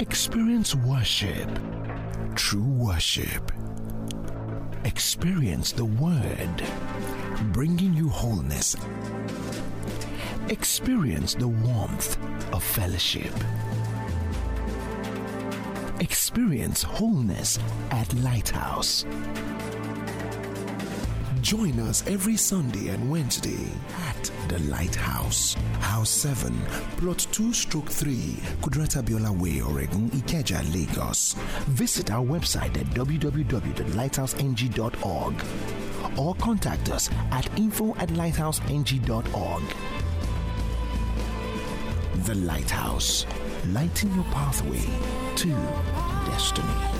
Experience worship, true worship. Experience the Word, bringing you wholeness. Experience the warmth of fellowship. Experience wholeness at Lighthouse. Join us every Sunday and Wednesday at the Lighthouse, House 7, Plot 2 Stroke 3, Kudirat Abiola Way, Oregun, Ikeja, Lagos. Visit our website at www.lighthouseng.org or contact us at info at lighthouseng.org. The Lighthouse, lighting your pathway to destiny.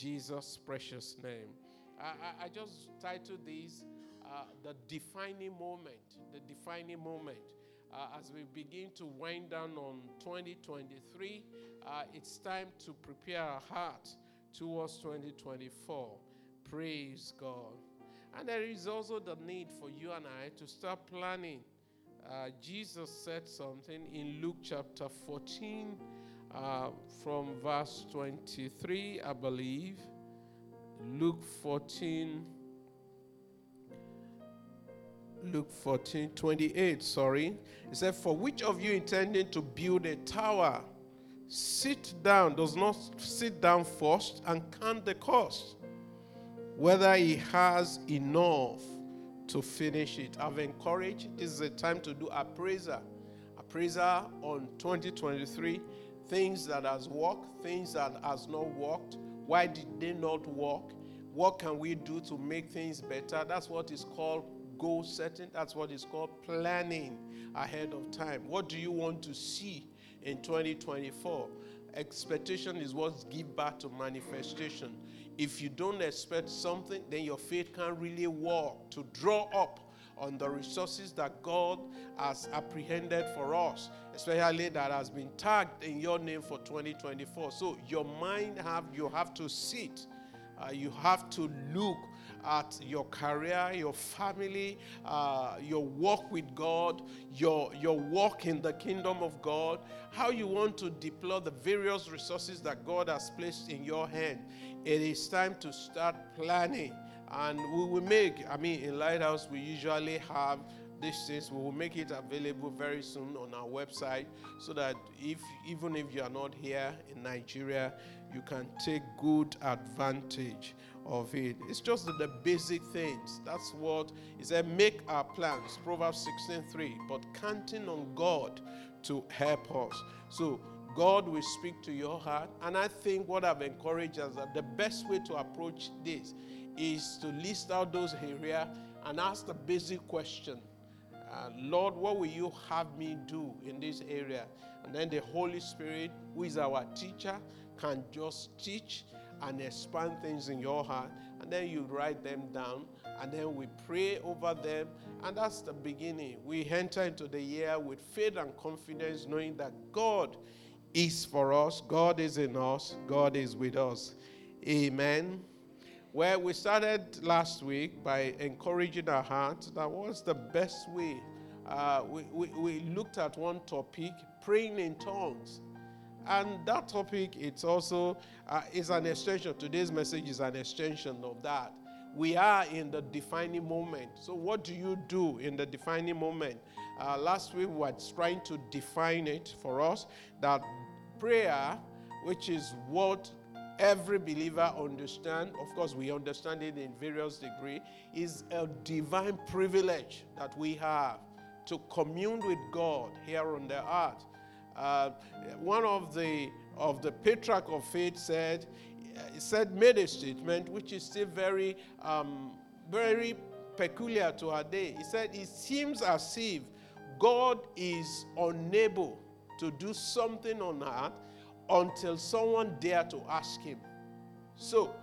Jesus' precious name. I, I, I just titled this uh, The Defining Moment. The Defining Moment. Uh, as we begin to wind down on 2023, uh, it's time to prepare our heart towards 2024. Praise God. And there is also the need for you and I to start planning. Uh, Jesus said something in Luke chapter 14, uh, from verse 23, I believe. Luke 14. Luke 14, 28, sorry. It said, For which of you intending to build a tower, sit down, does not sit down first and count the cost, whether he has enough to finish it. I've encouraged, this is a time to do appraiser. Appraiser on 2023, things that has worked, things that has not worked. Why did they not work? What can we do to make things better? That's what is called goal setting. That's what is called planning ahead of time. What do you want to see in 2024? Expectation is what give back to manifestation. If you don't expect something, then your faith can't really work to draw up on the resources that God has apprehended for us, especially that has been tagged in your name for 2024. So your mind have you have to sit. Uh, you have to look at your career, your family, uh, your walk with God, your, your walk in the kingdom of God, how you want to deploy the various resources that God has placed in your hand. It is time to start planning. And we will make, I mean, in Lighthouse, we usually have these things. We will make it available very soon on our website so that if even if you are not here in Nigeria, you can take good advantage of it. It's just the, the basic things. That's what it said, make our plans. Proverbs 16:3. But counting on God to help us. So God will speak to your heart. And I think what I've encouraged is that the best way to approach this is to list out those areas and ask the basic question uh, Lord, what will you have me do in this area? And then the Holy Spirit, who is our teacher, can just teach and expand things in your heart. And then you write them down, and then we pray over them. And that's the beginning. We enter into the year with faith and confidence, knowing that God is for us, God is in us, God is with us. Amen. Well, we started last week by encouraging our hearts that was the best way. Uh, we, we, we looked at one topic, praying in tongues. And that topic, it's also uh, is an extension. Today's message is an extension of that. We are in the defining moment. So, what do you do in the defining moment? Uh, last week, we were trying to define it for us that prayer, which is what every believer understand of course we understand it in various degree is a divine privilege that we have to commune with god here on the earth. Uh, one of the of the patriarch of faith said said made a statement which is still very um, very peculiar to our day. He said it seems as if god is unable to do something on earth until someone dare to ask him. So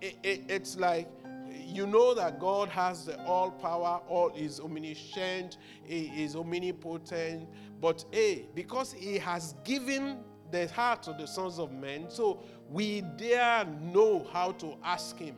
it, it, it's like you know that God has the all power, all is omniscient, he is omnipotent, but A, because he has given the heart of the sons of men, so we dare know how to ask Him.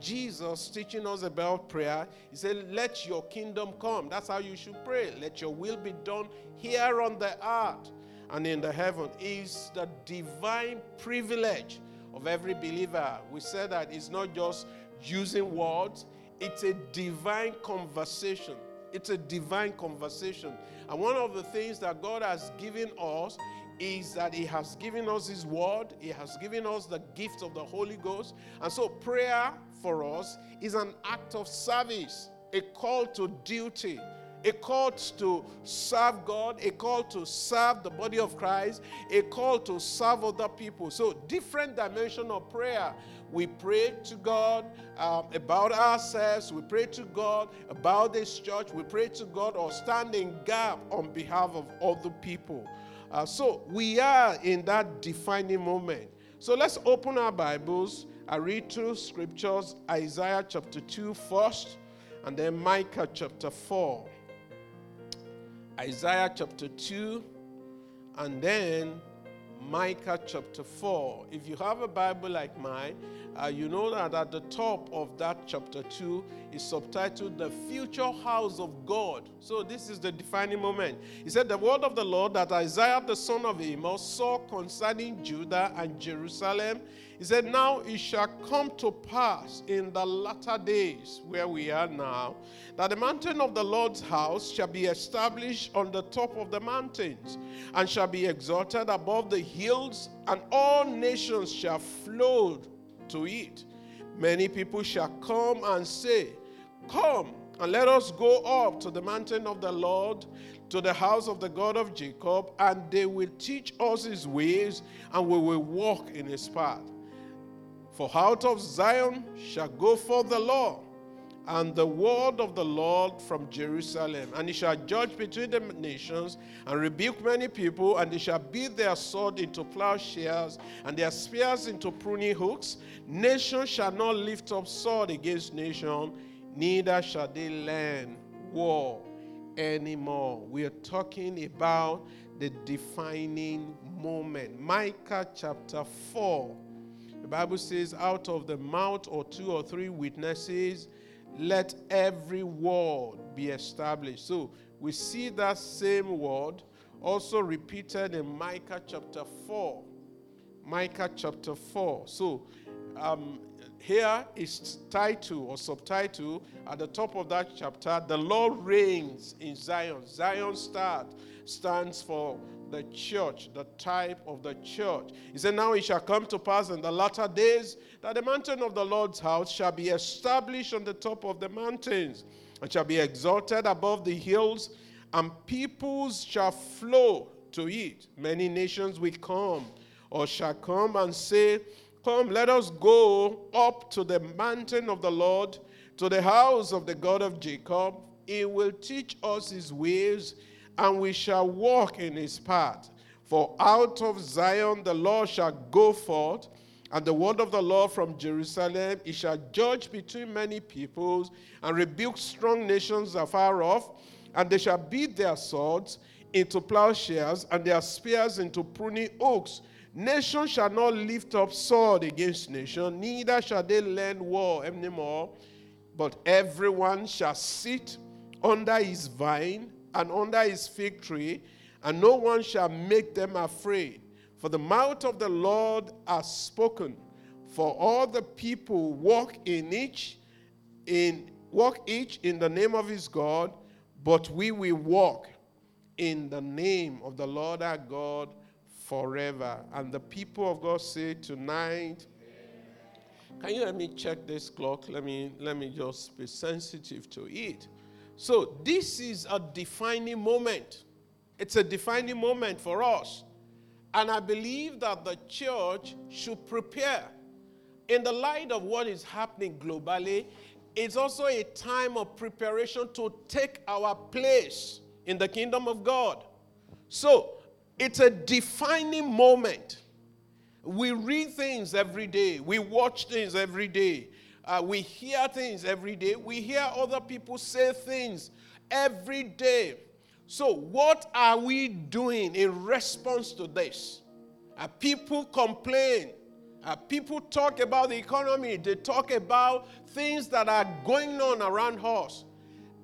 Jesus teaching us about prayer, He said, Let your kingdom come. That's how you should pray. Let your will be done here on the earth and in the heaven. Is the divine privilege of every believer. We said that it's not just using words, it's a divine conversation. It's a divine conversation. And one of the things that God has given us is that He has given us His Word, He has given us the gift of the Holy Ghost. And so, prayer for us is an act of service, a call to duty, a call to serve God, a call to serve the body of Christ, a call to serve other people. So, different dimension of prayer. We pray to God um, about ourselves. We pray to God about this church. We pray to God or stand in gap on behalf of other people. Uh, so we are in that defining moment. So let's open our Bibles. I read two scriptures Isaiah chapter 2 first, and then Micah chapter 4. Isaiah chapter 2, and then Micah chapter 4. If you have a Bible like mine, uh, you know that at the top of that chapter 2 is subtitled The Future House of God. So this is the defining moment. He said, The word of the Lord that Isaiah the son of Amos saw concerning Judah and Jerusalem. He said, Now it shall come to pass in the latter days, where we are now, that the mountain of the Lord's house shall be established on the top of the mountains, and shall be exalted above the hills, and all nations shall flow to it. Many people shall come and say, Come and let us go up to the mountain of the Lord, to the house of the God of Jacob, and they will teach us his ways, and we will walk in his path. For out of Zion shall go forth the law and the word of the Lord from Jerusalem. And he shall judge between the nations and rebuke many people, and they shall beat their sword into plowshares and their spears into pruning hooks. Nation shall not lift up sword against nation, neither shall they learn war anymore. We are talking about the defining moment. Micah chapter 4. The Bible says, out of the mouth or two or three witnesses, let every word be established. So we see that same word also repeated in Micah chapter 4. Micah chapter 4. So um, here is title or subtitle at the top of that chapter The Lord reigns in Zion. Zion start stands for the church, the type of the church. He said, Now it shall come to pass in the latter days that the mountain of the Lord's house shall be established on the top of the mountains, and shall be exalted above the hills, and peoples shall flow to it. Many nations will come, or shall come and say, Come, let us go up to the mountain of the Lord, to the house of the God of Jacob. He will teach us his ways and we shall walk in his path. For out of Zion the Lord shall go forth, and the word of the Lord from Jerusalem. He shall judge between many peoples and rebuke strong nations afar off, and they shall beat their swords into plowshares and their spears into pruning hooks. Nation shall not lift up sword against nation, neither shall they learn war anymore, but everyone shall sit under his vine and under his fig tree, and no one shall make them afraid. For the mouth of the Lord has spoken. For all the people walk in each in walk each in the name of his God, but we will walk in the name of the Lord our God forever. And the people of God say tonight, can you let me check this clock? Let me let me just be sensitive to it. So, this is a defining moment. It's a defining moment for us. And I believe that the church should prepare. In the light of what is happening globally, it's also a time of preparation to take our place in the kingdom of God. So, it's a defining moment. We read things every day, we watch things every day. Uh, we hear things every day. We hear other people say things every day. So, what are we doing in response to this? Uh, people complain. Uh, people talk about the economy. They talk about things that are going on around us.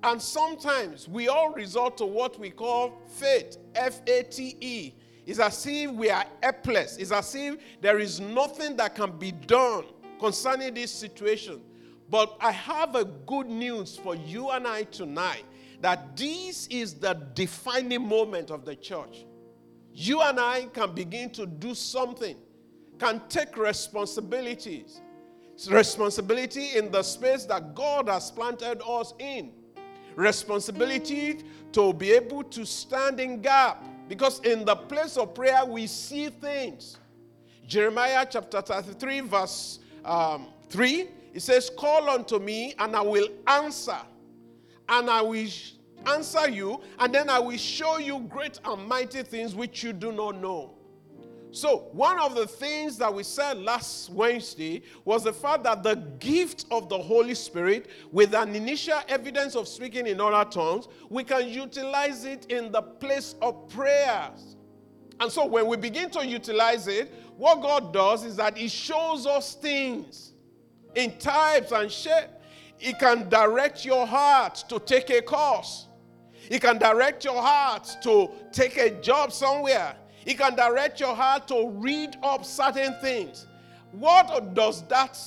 And sometimes we all resort to what we call faith, F A T E. It's as if we are helpless. It's as if there is nothing that can be done concerning this situation. But I have a good news for you and I tonight that this is the defining moment of the church. You and I can begin to do something, can take responsibilities. Responsibility in the space that God has planted us in. Responsibility to be able to stand in gap. Because in the place of prayer, we see things. Jeremiah chapter 33, verse um, 3, it says, Call unto me, and I will answer and I will answer you, and then I will show you great and mighty things which you do not know. So, one of the things that we said last Wednesday was the fact that the gift of the Holy Spirit, with an initial evidence of speaking in other tongues, we can utilize it in the place of prayers. And so, when we begin to utilize it, what God does is that He shows us things in types and shapes he can direct your heart to take a course. He can direct your heart to take a job somewhere. He can direct your heart to read up certain things. What does that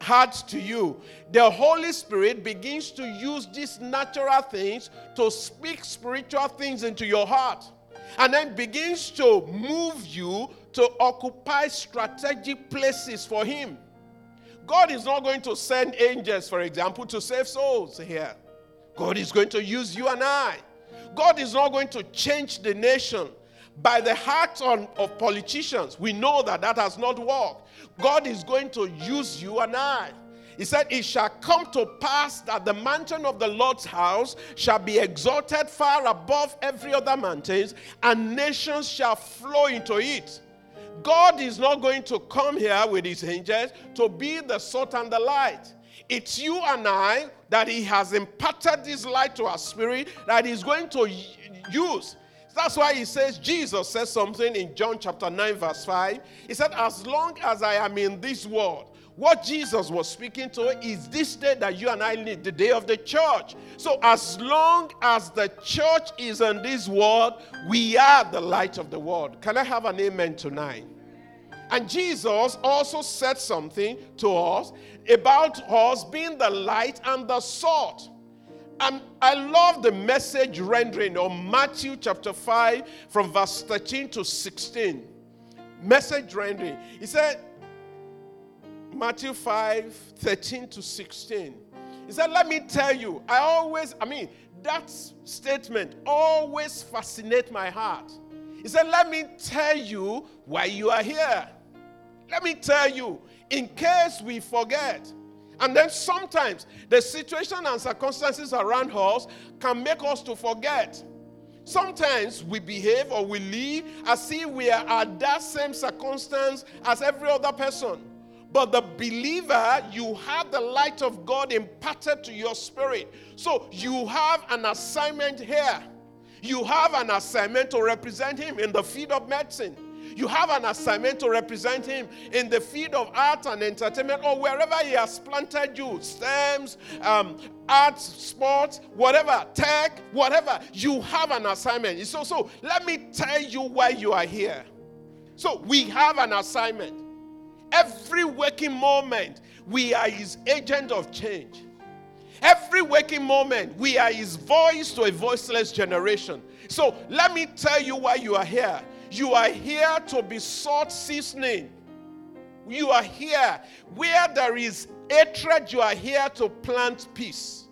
add to you? The Holy Spirit begins to use these natural things to speak spiritual things into your heart and then begins to move you to occupy strategic places for Him. God is not going to send angels, for example, to save souls here. God is going to use you and I. God is not going to change the nation by the hearts on, of politicians. We know that that has not worked. God is going to use you and I. He said, It shall come to pass that the mountain of the Lord's house shall be exalted far above every other mountains, and nations shall flow into it. God is not going to come here with his angels to be the salt and the light. It's you and I that he has imparted this light to our spirit that he's going to use. That's why he says, Jesus says something in John chapter 9, verse 5. He said, As long as I am in this world, what Jesus was speaking to is this day that you and I need, the day of the church. So, as long as the church is in this world, we are the light of the world. Can I have an amen tonight? And Jesus also said something to us about us being the light and the salt. I love the message rendering on Matthew chapter 5 from verse 13 to 16. Message rendering. He said, Matthew 5 13 to 16. He said, Let me tell you, I always, I mean, that statement always fascinates my heart. He said, Let me tell you why you are here. Let me tell you, in case we forget. And then sometimes the situation and circumstances around us can make us to forget. Sometimes we behave or we live as if we are at that same circumstance as every other person. But the believer, you have the light of God imparted to your spirit. So you have an assignment here. You have an assignment to represent Him in the field of medicine. You have an assignment to represent Him in the field of art and entertainment or wherever He has planted you STEMs, um, arts, sports, whatever, tech, whatever. You have an assignment. So, so let me tell you why you are here. So we have an assignment. Every waking moment, we are his agent of change. Every waking moment, we are his voice to a voiceless generation. So let me tell you why you are here. You are here to be salt seasoning. You are here where there is hatred, you are here to plant peace.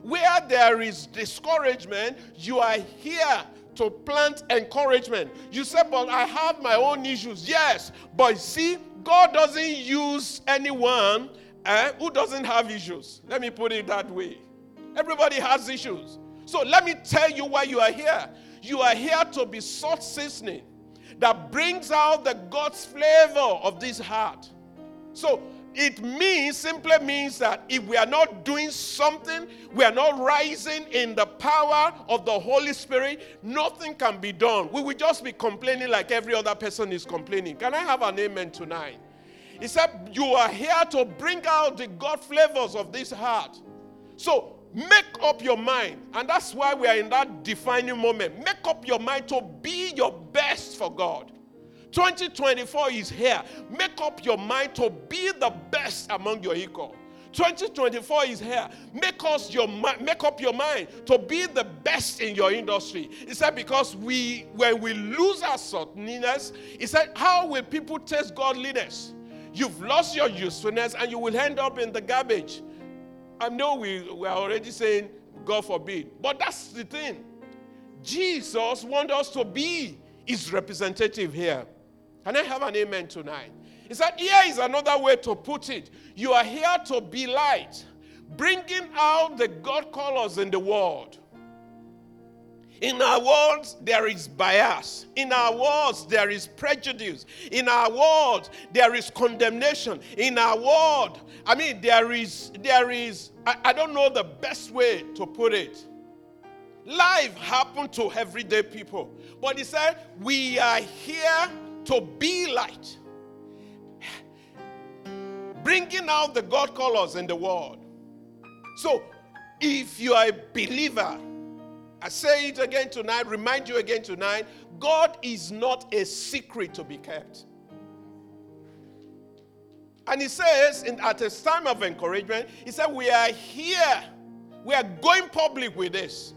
Where there is discouragement, you are here to plant encouragement. You say, but I have my own issues. Yes, but see, God doesn't use anyone eh, who doesn't have issues. Let me put it that way. Everybody has issues. So let me tell you why you are here. You are here to be salt seasoning that brings out the God's flavor of this heart. So it means, simply means that if we are not doing something, we are not rising in the power of the Holy Spirit, nothing can be done. We will just be complaining like every other person is complaining. Can I have an amen tonight? He said, You are here to bring out the God flavors of this heart. So make up your mind. And that's why we are in that defining moment. Make up your mind to be your best for God. 2024 is here. Make up your mind to be the best among your equal. 2024 is here. Make us your make up your mind to be the best in your industry. He said because we when we lose our certainness, he said, how will people taste godliness? You've lost your usefulness and you will end up in the garbage. I know we, we are already saying, God forbid. But that's the thing. Jesus wants us to be his representative here. Can I have an amen tonight? He said, Here is another way to put it. You are here to be light, bringing out the God colors in the world. In our world, there is bias. In our world, there is prejudice. In our world, there is condemnation. In our world, I mean, there is, there is, I, I don't know the best way to put it. Life happened to everyday people. But he said, We are here to be light, bringing out the God colors in the world. So, if you are a believer, I say it again tonight, remind you again tonight God is not a secret to be kept. And he says, in, at a time of encouragement, he said, We are here. We are going public with this.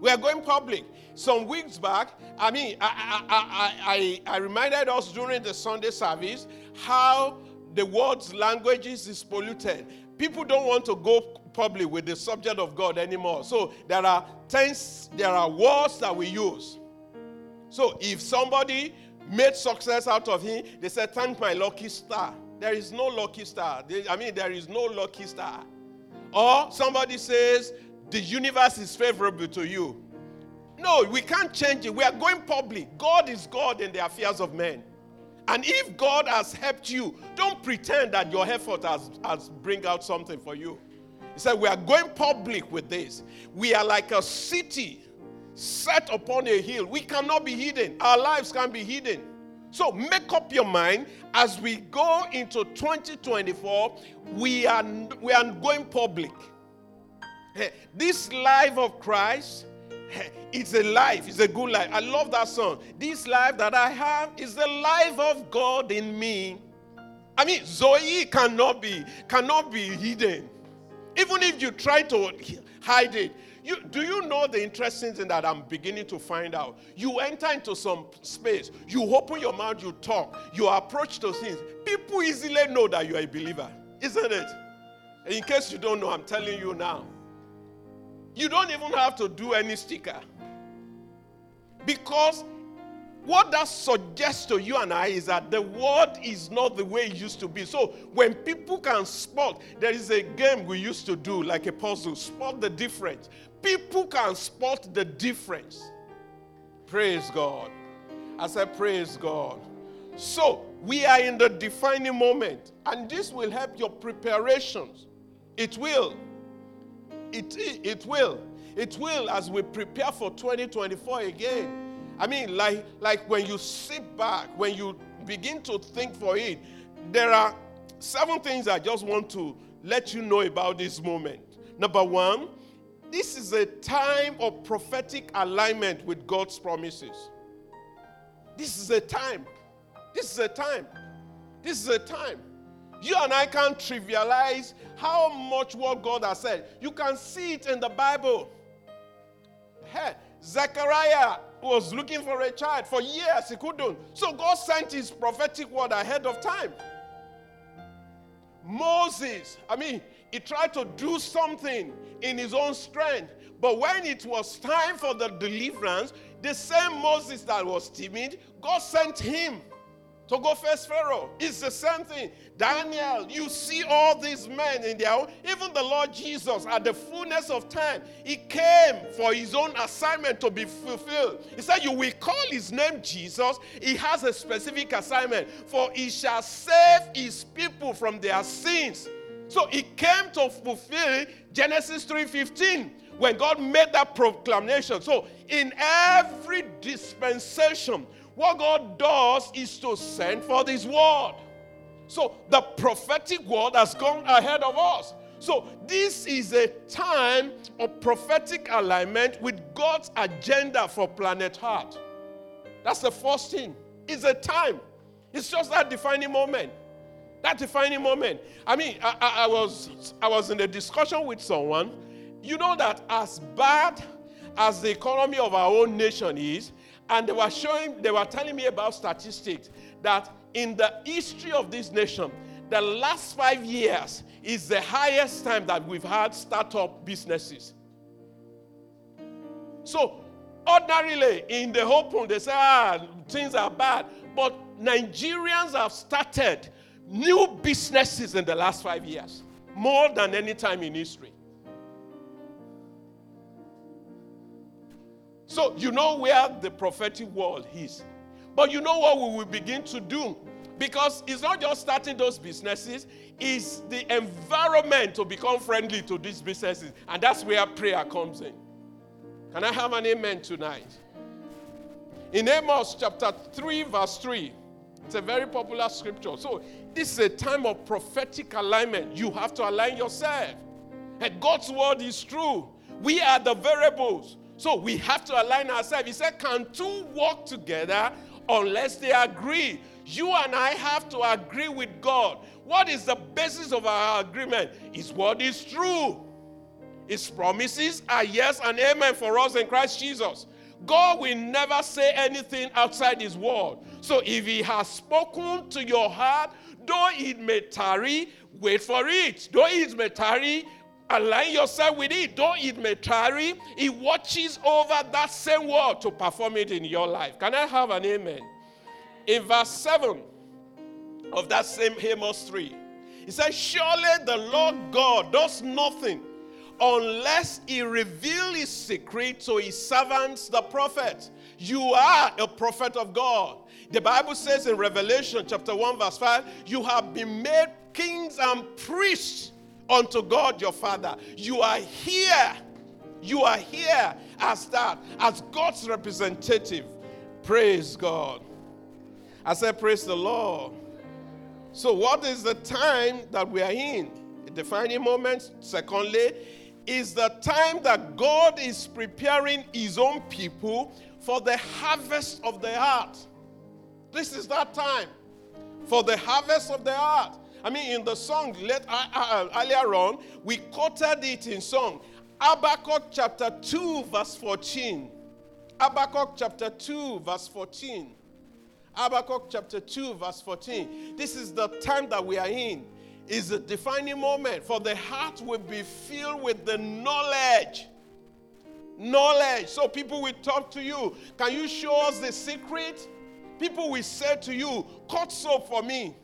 We are going public. Some weeks back, I mean, I, I, I, I, reminded us during the Sunday service how the world's languages is polluted. People don't want to go public with the subject of God anymore. So there are tense, there are words that we use. So if somebody made success out of him, they said, Thank my lucky star. There is no lucky star. I mean, there is no lucky star. Or somebody says, The universe is favorable to you. No, we can't change it. We are going public. God is God in the affairs of men. And if God has helped you, don't pretend that your effort has, has bring out something for you. He said, We are going public with this. We are like a city set upon a hill. We cannot be hidden. Our lives can't be hidden. So make up your mind as we go into 2024, we are, we are going public. This life of Christ it's a life, it's a good life. I love that song. This life that I have is the life of God in me. I mean, Zoe cannot be cannot be hidden. Even if you try to hide it. You, do you know the interesting thing that I'm beginning to find out? You enter into some space, you open your mouth, you talk, you approach those things. People easily know that you are a believer, isn't it? In case you don't know, I'm telling you now. You don't even have to do any sticker. Because what that suggests to you and I is that the world is not the way it used to be. So when people can spot, there is a game we used to do, like a puzzle, spot the difference. People can spot the difference. Praise God. I said, Praise God. So we are in the defining moment, and this will help your preparations. It will. It, it will. It will as we prepare for 2024 again. I mean, like, like when you sit back, when you begin to think for it, there are seven things I just want to let you know about this moment. Number one, this is a time of prophetic alignment with God's promises. This is a time. This is a time. This is a time. You and I can't trivialize how much what God has said. You can see it in the Bible. Hey, Zechariah was looking for a child for years, he couldn't. So God sent his prophetic word ahead of time. Moses, I mean, he tried to do something in his own strength. But when it was time for the deliverance, the same Moses that was timid, God sent him. To go face Pharaoh. It's the same thing. Daniel, you see all these men in their own, even the Lord Jesus, at the fullness of time, he came for his own assignment to be fulfilled. He said, You will call his name Jesus. He has a specific assignment, for he shall save his people from their sins. So he came to fulfill Genesis 3:15 when God made that proclamation. So in every dispensation, what God does is to send for this word. So the prophetic word has gone ahead of us. So this is a time of prophetic alignment with God's agenda for planet Heart. That's the first thing. It's a time. It's just that defining moment. That defining moment. I mean, I, I, I was I was in a discussion with someone. You know that as bad as the economy of our own nation is, and they were showing, they were telling me about statistics that in the history of this nation, the last five years is the highest time that we've had startup businesses. So, ordinarily, in the open, they say, ah, things are bad. But Nigerians have started new businesses in the last five years, more than any time in history. So you know where the prophetic world is. But you know what we will begin to do? Because it's not just starting those businesses, it's the environment to become friendly to these businesses. And that's where prayer comes in. Can I have an amen tonight? In Amos chapter 3, verse 3, it's a very popular scripture. So, this is a time of prophetic alignment. You have to align yourself. And God's word is true. We are the variables. So we have to align ourselves. He said, Can two walk together unless they agree? You and I have to agree with God. What is the basis of our agreement? Is what is true. His promises are yes and amen for us in Christ Jesus. God will never say anything outside His word. So if He has spoken to your heart, though it may tarry, wait for it. Though it may tarry, Align yourself with it. Though it may tarry, He watches over that same word to perform it in your life. Can I have an amen? In verse 7 of that same Amos 3, He says, Surely the Lord God does nothing unless He reveal His secret to His servants, the prophets. You are a prophet of God. The Bible says in Revelation chapter 1, verse 5, you have been made kings and priests unto God your Father. You are here. You are here as that, as God's representative. Praise God. I said, Praise the Lord. So, what is the time that we are in? A defining moment. Secondly, is the time that God is preparing His own people for the harvest of the heart. This is that time for the harvest of the heart. I mean, in the song let, uh, uh, earlier on, we quoted it in song. Habakkuk chapter 2, verse 14. Habakkuk chapter 2, verse 14. Habakkuk chapter 2, verse 14. This is the time that we are in. Is a defining moment for the heart will be filled with the knowledge. Knowledge. So people will talk to you. Can you show us the secret? People will say to you, cut soap for me.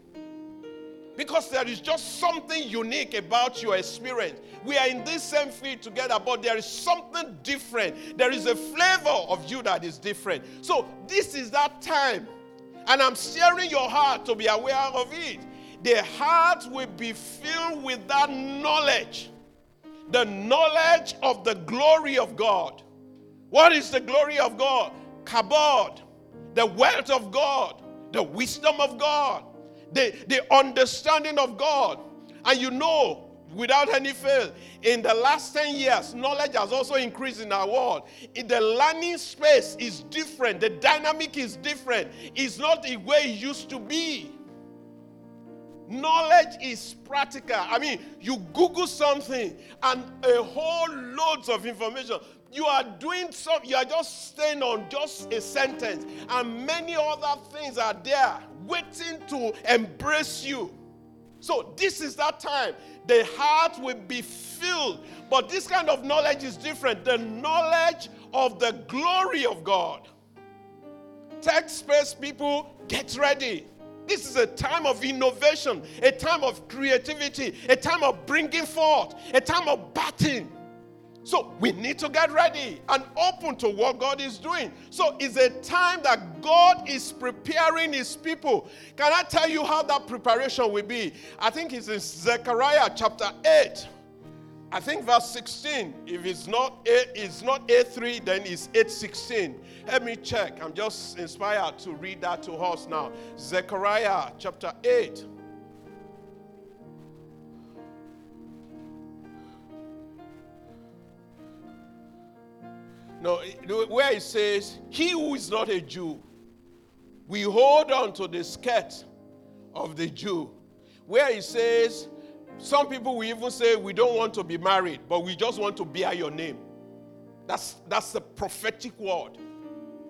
Because there is just something unique about your experience. We are in this same field together, but there is something different. There is a flavor of you that is different. So, this is that time. And I'm steering your heart to be aware of it. The heart will be filled with that knowledge the knowledge of the glory of God. What is the glory of God? Kabod, the wealth of God, the wisdom of God the, the understanding of God. And you know, without any fail, in the last 10 years, knowledge has also increased in our world. In the learning space is different, the dynamic is different. It's not the way it used to be. Knowledge is practical. I mean, you Google something and a whole loads of information. You are doing some, you are just staying on just a sentence, and many other things are there waiting to embrace you. So, this is that time. The heart will be filled. But this kind of knowledge is different. The knowledge of the glory of God. Text space people, get ready. This is a time of innovation, a time of creativity, a time of bringing forth, a time of batting. So we need to get ready and open to what God is doing. So it's a time that God is preparing his people. Can I tell you how that preparation will be? I think it's in Zechariah chapter 8. I think verse 16. If it's not a, it's not A3, then it's 816. Let me check. I'm just inspired to read that to us now. Zechariah chapter 8. No, where it says, He who is not a Jew, we hold on to the skirt of the Jew. Where it says, some people will even say, We don't want to be married, but we just want to bear your name. That's, that's the prophetic word.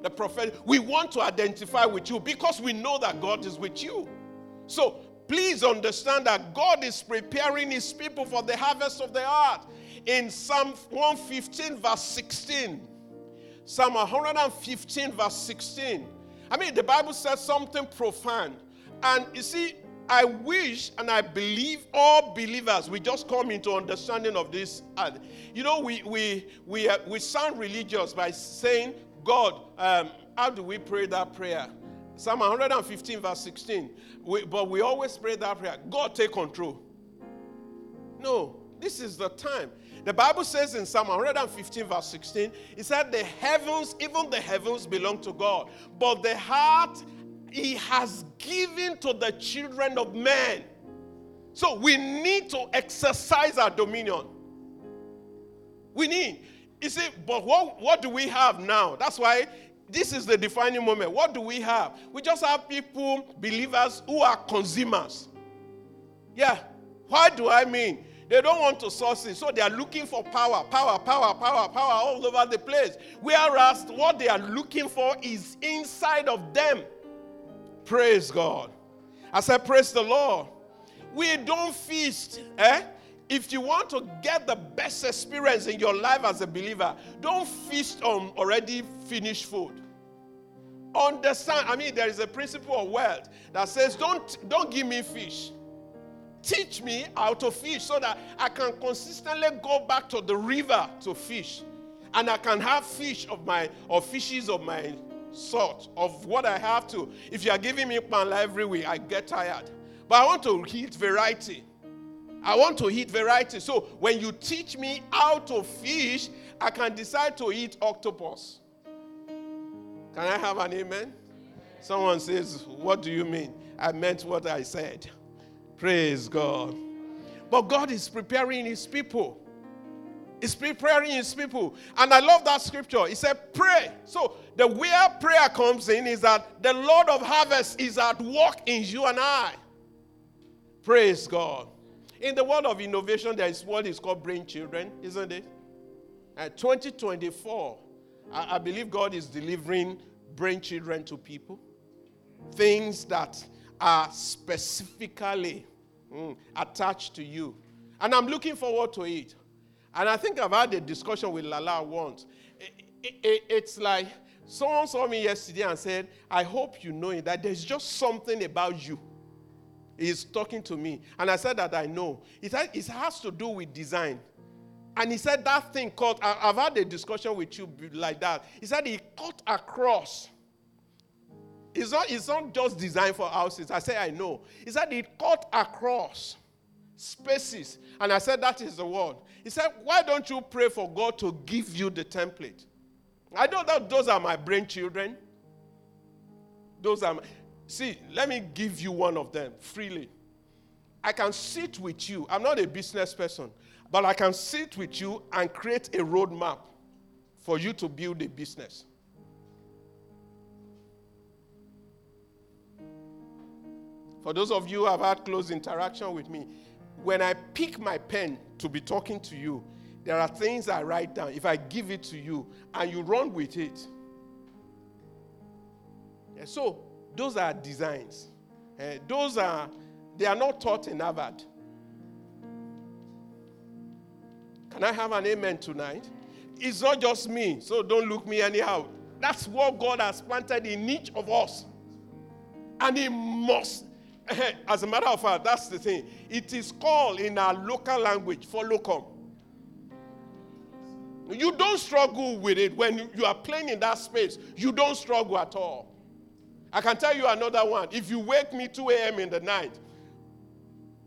The prophet, we want to identify with you because we know that God is with you. So please understand that God is preparing his people for the harvest of the earth. In Psalm 115, verse 16, Psalm 115, verse 16. I mean, the Bible says something profound. And you see, I wish and I believe all believers we just come into understanding of this. You know, we we we uh, we sound religious by saying, "God, um, how do we pray that prayer?" Psalm 115 verse 16. We, but we always pray that prayer. God take control. No, this is the time. The Bible says in Psalm 115, verse 16, it said, The heavens, even the heavens, belong to God, but the heart he has given to the children of men. So we need to exercise our dominion. We need. You see, but what, what do we have now? That's why this is the defining moment. What do we have? We just have people, believers, who are consumers. Yeah. Why do I mean? They don't want to source it, so they are looking for power, power, power, power, power all over the place. Whereas what they are looking for is inside of them. Praise God. I said, Praise the Lord. We don't feast, eh? If you want to get the best experience in your life as a believer, don't feast on already finished food. Understand, I mean, there is a principle of wealth that says, don't, don't give me fish teach me how to fish so that I can consistently go back to the river to fish. And I can have fish of my or fishes of my sort of what I have to. If you are giving me pan every week, I get tired. But I want to eat variety. I want to eat variety. So when you teach me how to fish, I can decide to eat octopus. Can I have an amen? Someone says, What do you mean? I meant what I said. Praise God. But God is preparing his people. He's preparing his people. And I love that scripture. He said, pray. So the where prayer comes in is that the Lord of harvest is at work in you and I. Praise God. In the world of innovation, there is what is called brain children, isn't it? Uh, at 2024, I, I believe God is delivering brain children to people. Things that are specifically mm, attached to you. And I'm looking forward to it. And I think I've had a discussion with Lala once. It, it, it, it's like someone saw me yesterday and said, I hope you know it, that there's just something about you. He's talking to me. And I said that I know. It has, it has to do with design. And he said that thing cut. I've had a discussion with you like that. He said he cut across it's not, it's not just designed for houses. I said, I know. He said it cut across spaces. And I said, that is the word. He said, why don't you pray for God to give you the template? I know that those are my brain children. Those are my, see, let me give you one of them freely. I can sit with you. I'm not a business person, but I can sit with you and create a roadmap for you to build a business. For those of you who have had close interaction with me, when I pick my pen to be talking to you, there are things I write down. If I give it to you and you run with it. Yeah, so, those are designs. Uh, those are, they are not taught in Harvard. Can I have an amen tonight? It's not just me, so don't look me anyhow. That's what God has planted in each of us. And He must, as a matter of fact, that's the thing. It is called in our local language, for come. You don't struggle with it when you are playing in that space. You don't struggle at all. I can tell you another one. If you wake me 2 a.m. in the night,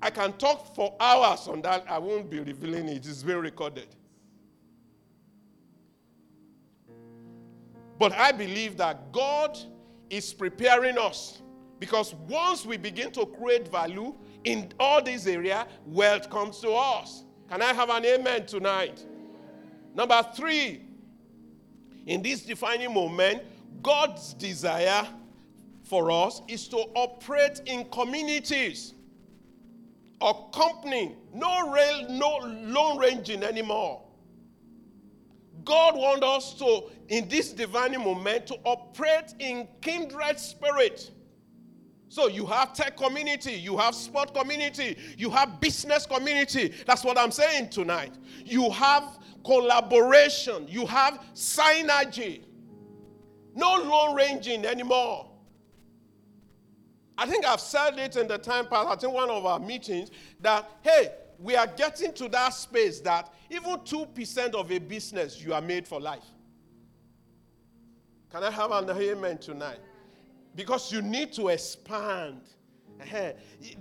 I can talk for hours on that. I won't be revealing it, it's being recorded. But I believe that God is preparing us because once we begin to create value in all these areas, wealth comes to us. Can I have an amen tonight? Number three, in this defining moment, God's desire for us is to operate in communities or company, no rail, no lone ranging anymore. God wants us to, in this divine moment, to operate in kindred spirit. So you have tech community, you have sport community, you have business community. That's what I'm saying tonight. You have collaboration, you have synergy. No long ranging anymore. I think I've said it in the time past, I think one of our meetings, that hey, we are getting to that space that even 2% of a business, you are made for life. Can I have an amen tonight? Because you need to expand.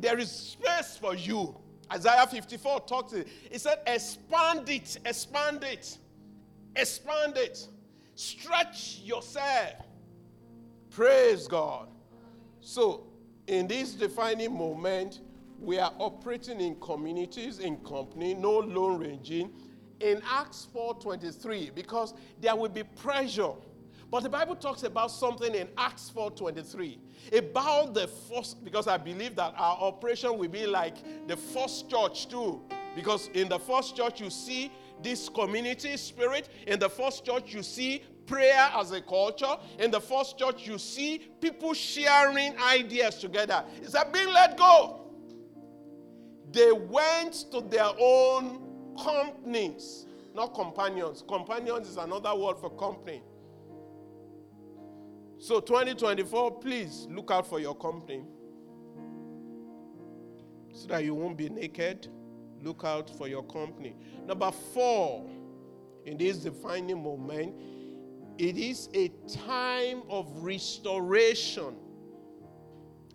There is space for you. Isaiah 54 talks it. It said, expand it, expand it, expand it. Stretch yourself. Praise God. So, in this defining moment, we are operating in communities, in company, no lone ranging. In Acts 4:23, because there will be pressure. But the Bible talks about something in Acts 4:23 about the first, because I believe that our operation will be like the first church too. Because in the first church, you see this community spirit. In the first church, you see prayer as a culture. In the first church, you see people sharing ideas together. It's that being let go they went to their own companies, not companions. Companions is another word for company. So 2024, please look out for your company. So that you won't be naked. Look out for your company. Number four, in this defining moment, it is a time of restoration.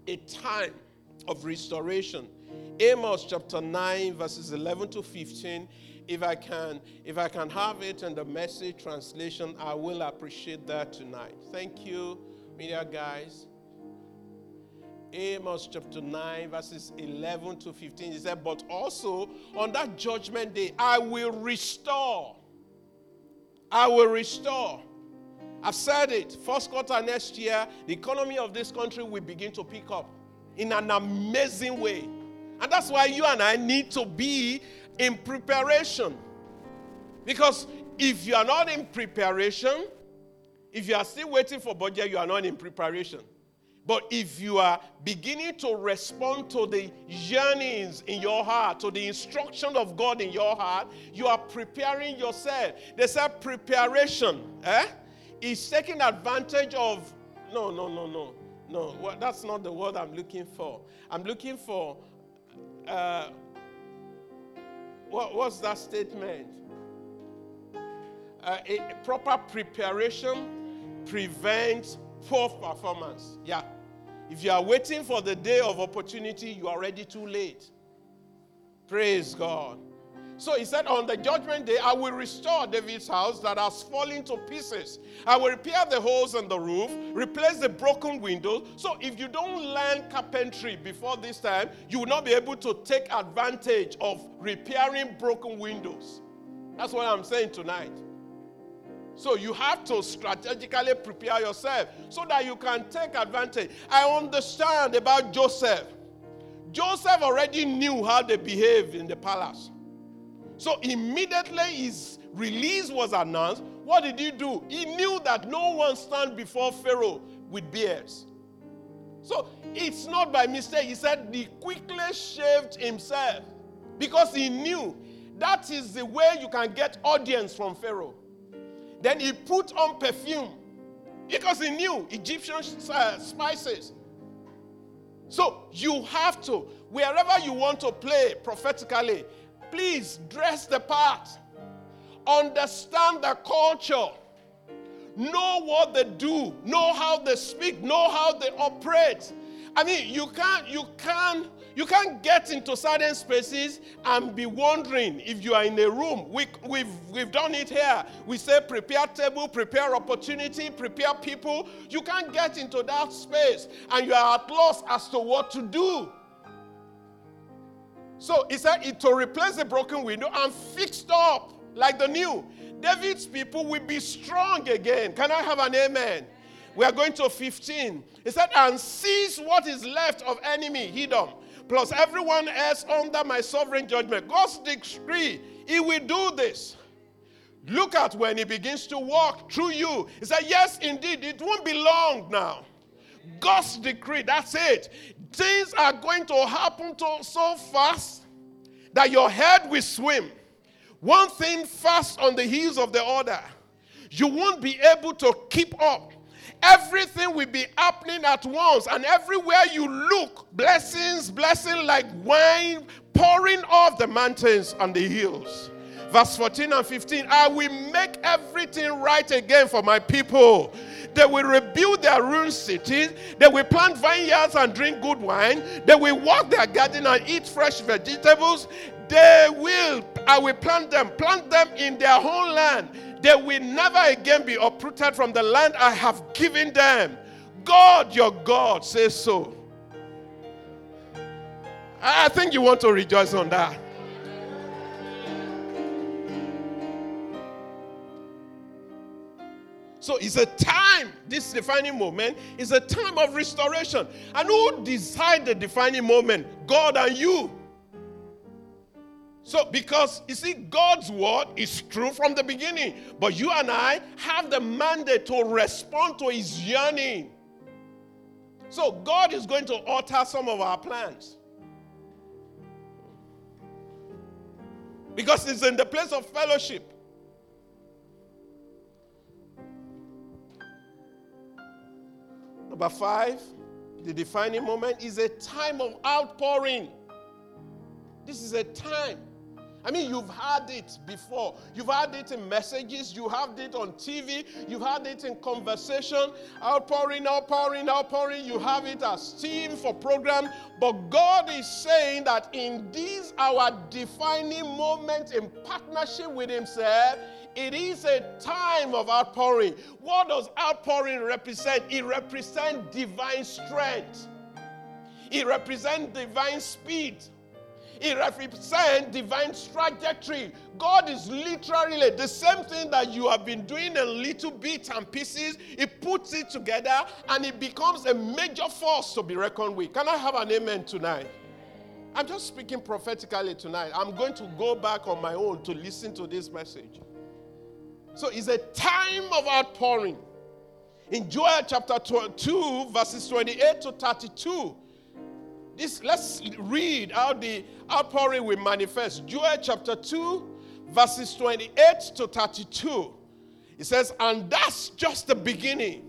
A time of restoration. Amos chapter 9, verses 11 to 15. If I can, if I can have it in the message translation, I will appreciate that tonight. Thank you, media guys. Amos chapter 9, verses 11 to 15. He said, But also on that judgment day, I will restore. I will restore. I've said it. First quarter next year, the economy of this country will begin to pick up in an amazing way. And that's why you and I need to be in preparation. Because if you are not in preparation, if you are still waiting for budget, you are not in preparation. But if you are beginning to respond to the yearnings in your heart, to the instruction of God in your heart, you are preparing yourself. They said preparation eh, is taking advantage of. No, no, no, no. No, well, that's not the word I'm looking for. I'm looking for uh, what, what's that statement? Uh, a, a proper preparation prevents poor performance. Yeah. If you are waiting for the day of opportunity, you are already too late. Praise God. So he said, On the judgment day, I will restore David's house that has fallen to pieces. I will repair the holes in the roof, replace the broken windows. So if you don't learn carpentry before this time, you will not be able to take advantage of repairing broken windows. That's what I'm saying tonight. So you have to strategically prepare yourself so that you can take advantage. I understand about Joseph. Joseph already knew how they behaved in the palace. So immediately his release was announced, what did he do? He knew that no one stand before Pharaoh with beards. So it's not by mistake. He said he quickly shaved himself because he knew that is the way you can get audience from Pharaoh. Then he put on perfume because he knew Egyptian uh, spices. So you have to, wherever you want to play prophetically, please dress the part, understand the culture, know what they do, know how they speak, know how they operate. I mean, you can't, you can't you can't get into certain spaces and be wondering if you are in a room. We, we've, we've done it here. We say prepare table, prepare opportunity, prepare people. You can't get into that space and you are at loss as to what to do. So he said it to replace the broken window and fixed up like the new. David's people will be strong again. Can I have an amen? We are going to 15. He said, and seize what is left of enemy, Edom, plus everyone else under my sovereign judgment. God's decree, He will do this. Look at when He begins to walk through you. He said, Yes, indeed, it won't be long now. God's decree, that's it. Things are going to happen to, so fast that your head will swim. One thing fast on the heels of the other. You won't be able to keep up. Everything will be happening at once, and everywhere you look, blessings, blessing like wine pouring off the mountains and the hills. Verse 14 and 15 I will make everything right again for my people. They will rebuild their ruined cities. They will plant vineyards and drink good wine. They will walk their garden and eat fresh vegetables. They will, I will plant them, plant them in their own land they will never again be uprooted from the land I have given them. God, your God, says so. I think you want to rejoice on that. So it's a time, this defining moment is a time of restoration. And who decide the defining moment? God and you. So, because you see, God's word is true from the beginning, but you and I have the mandate to respond to his yearning. So, God is going to alter some of our plans. Because it's in the place of fellowship. Number five, the defining moment is a time of outpouring. This is a time I mean, you've had it before. You've had it in messages, you have it on TV, you've had it in conversation, outpouring, outpouring, outpouring. You have it as team for program. But God is saying that in these our defining moments in partnership with Himself, it is a time of outpouring. What does outpouring represent? It represents divine strength. It represents divine speed. It represents divine trajectory. God is literally the same thing that you have been doing in little bits and pieces. He puts it together and it becomes a major force to be reckoned with. Can I have an amen tonight? I'm just speaking prophetically tonight. I'm going to go back on my own to listen to this message. So it's a time of outpouring. In Joel chapter 2, verses 28 to 32, this, let's read how the outpouring will manifest. Joel chapter 2, verses 28 to 32. It says, And that's just the beginning.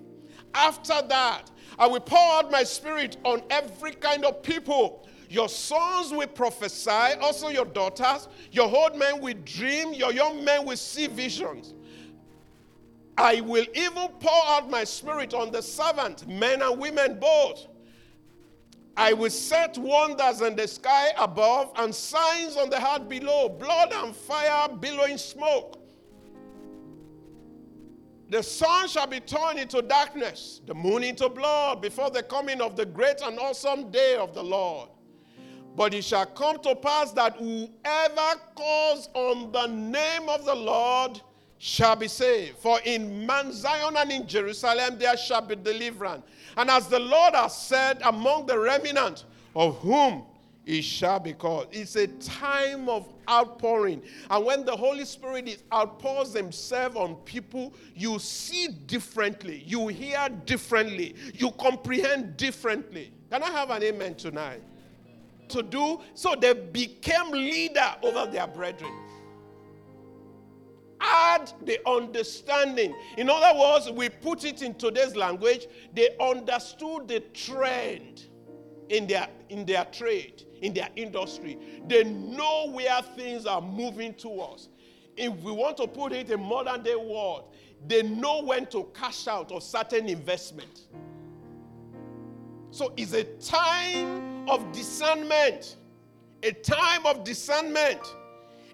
After that, I will pour out my spirit on every kind of people. Your sons will prophesy, also your daughters. Your old men will dream, your young men will see visions. I will even pour out my spirit on the servant, men and women both. I will set wonders in the sky above and signs on the heart below blood and fire, billowing smoke. The sun shall be turned into darkness, the moon into blood before the coming of the great and awesome day of the Lord. But it shall come to pass that whoever calls on the name of the Lord shall be saved. For in Mount Zion and in Jerusalem there shall be deliverance and as the Lord has said, among the remnant of whom it shall be called. It's a time of outpouring. And when the Holy Spirit is outpours himself on people, you see differently, you hear differently, you comprehend differently. Can I have an amen tonight? To do so they became leader over their brethren add the understanding. In other words, we put it in today's language, they understood the trend. in their in their trade, in their industry. They know where things are moving towards. If we want to put it in modern day world, they know when to cash out of certain investment. So it's a time of discernment. A time of discernment.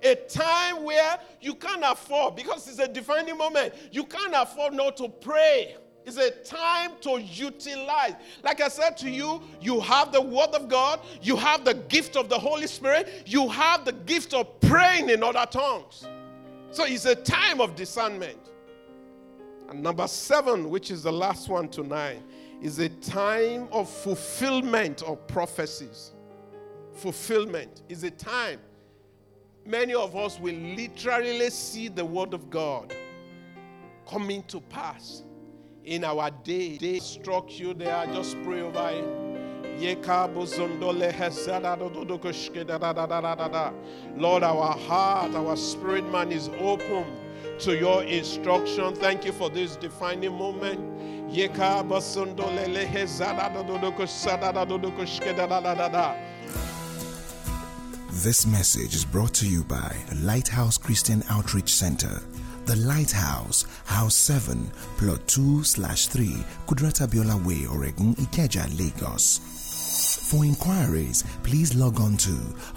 A time where you can't afford, because it's a defining moment, you can't afford not to pray. It's a time to utilize. Like I said to you, you have the Word of God, you have the gift of the Holy Spirit, you have the gift of praying in other tongues. So it's a time of discernment. And number seven, which is the last one tonight, is a time of fulfillment of prophecies. Fulfillment is a time. Many of us will literally see the Word of God coming to pass in our day. Day struck you there, just pray over it. Lord, our heart, our spirit man is open to your instruction. Thank you for this defining moment. This message is brought to you by Lighthouse Christian Outreach Center. The Lighthouse, House 7, Plot 2 slash 3, Kudirat Abiola Way, Oregun, Ikeja, Lagos. For inquiries, please log on to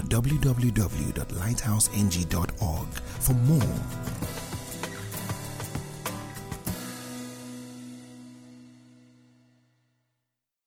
www.lighthouseng.org for more.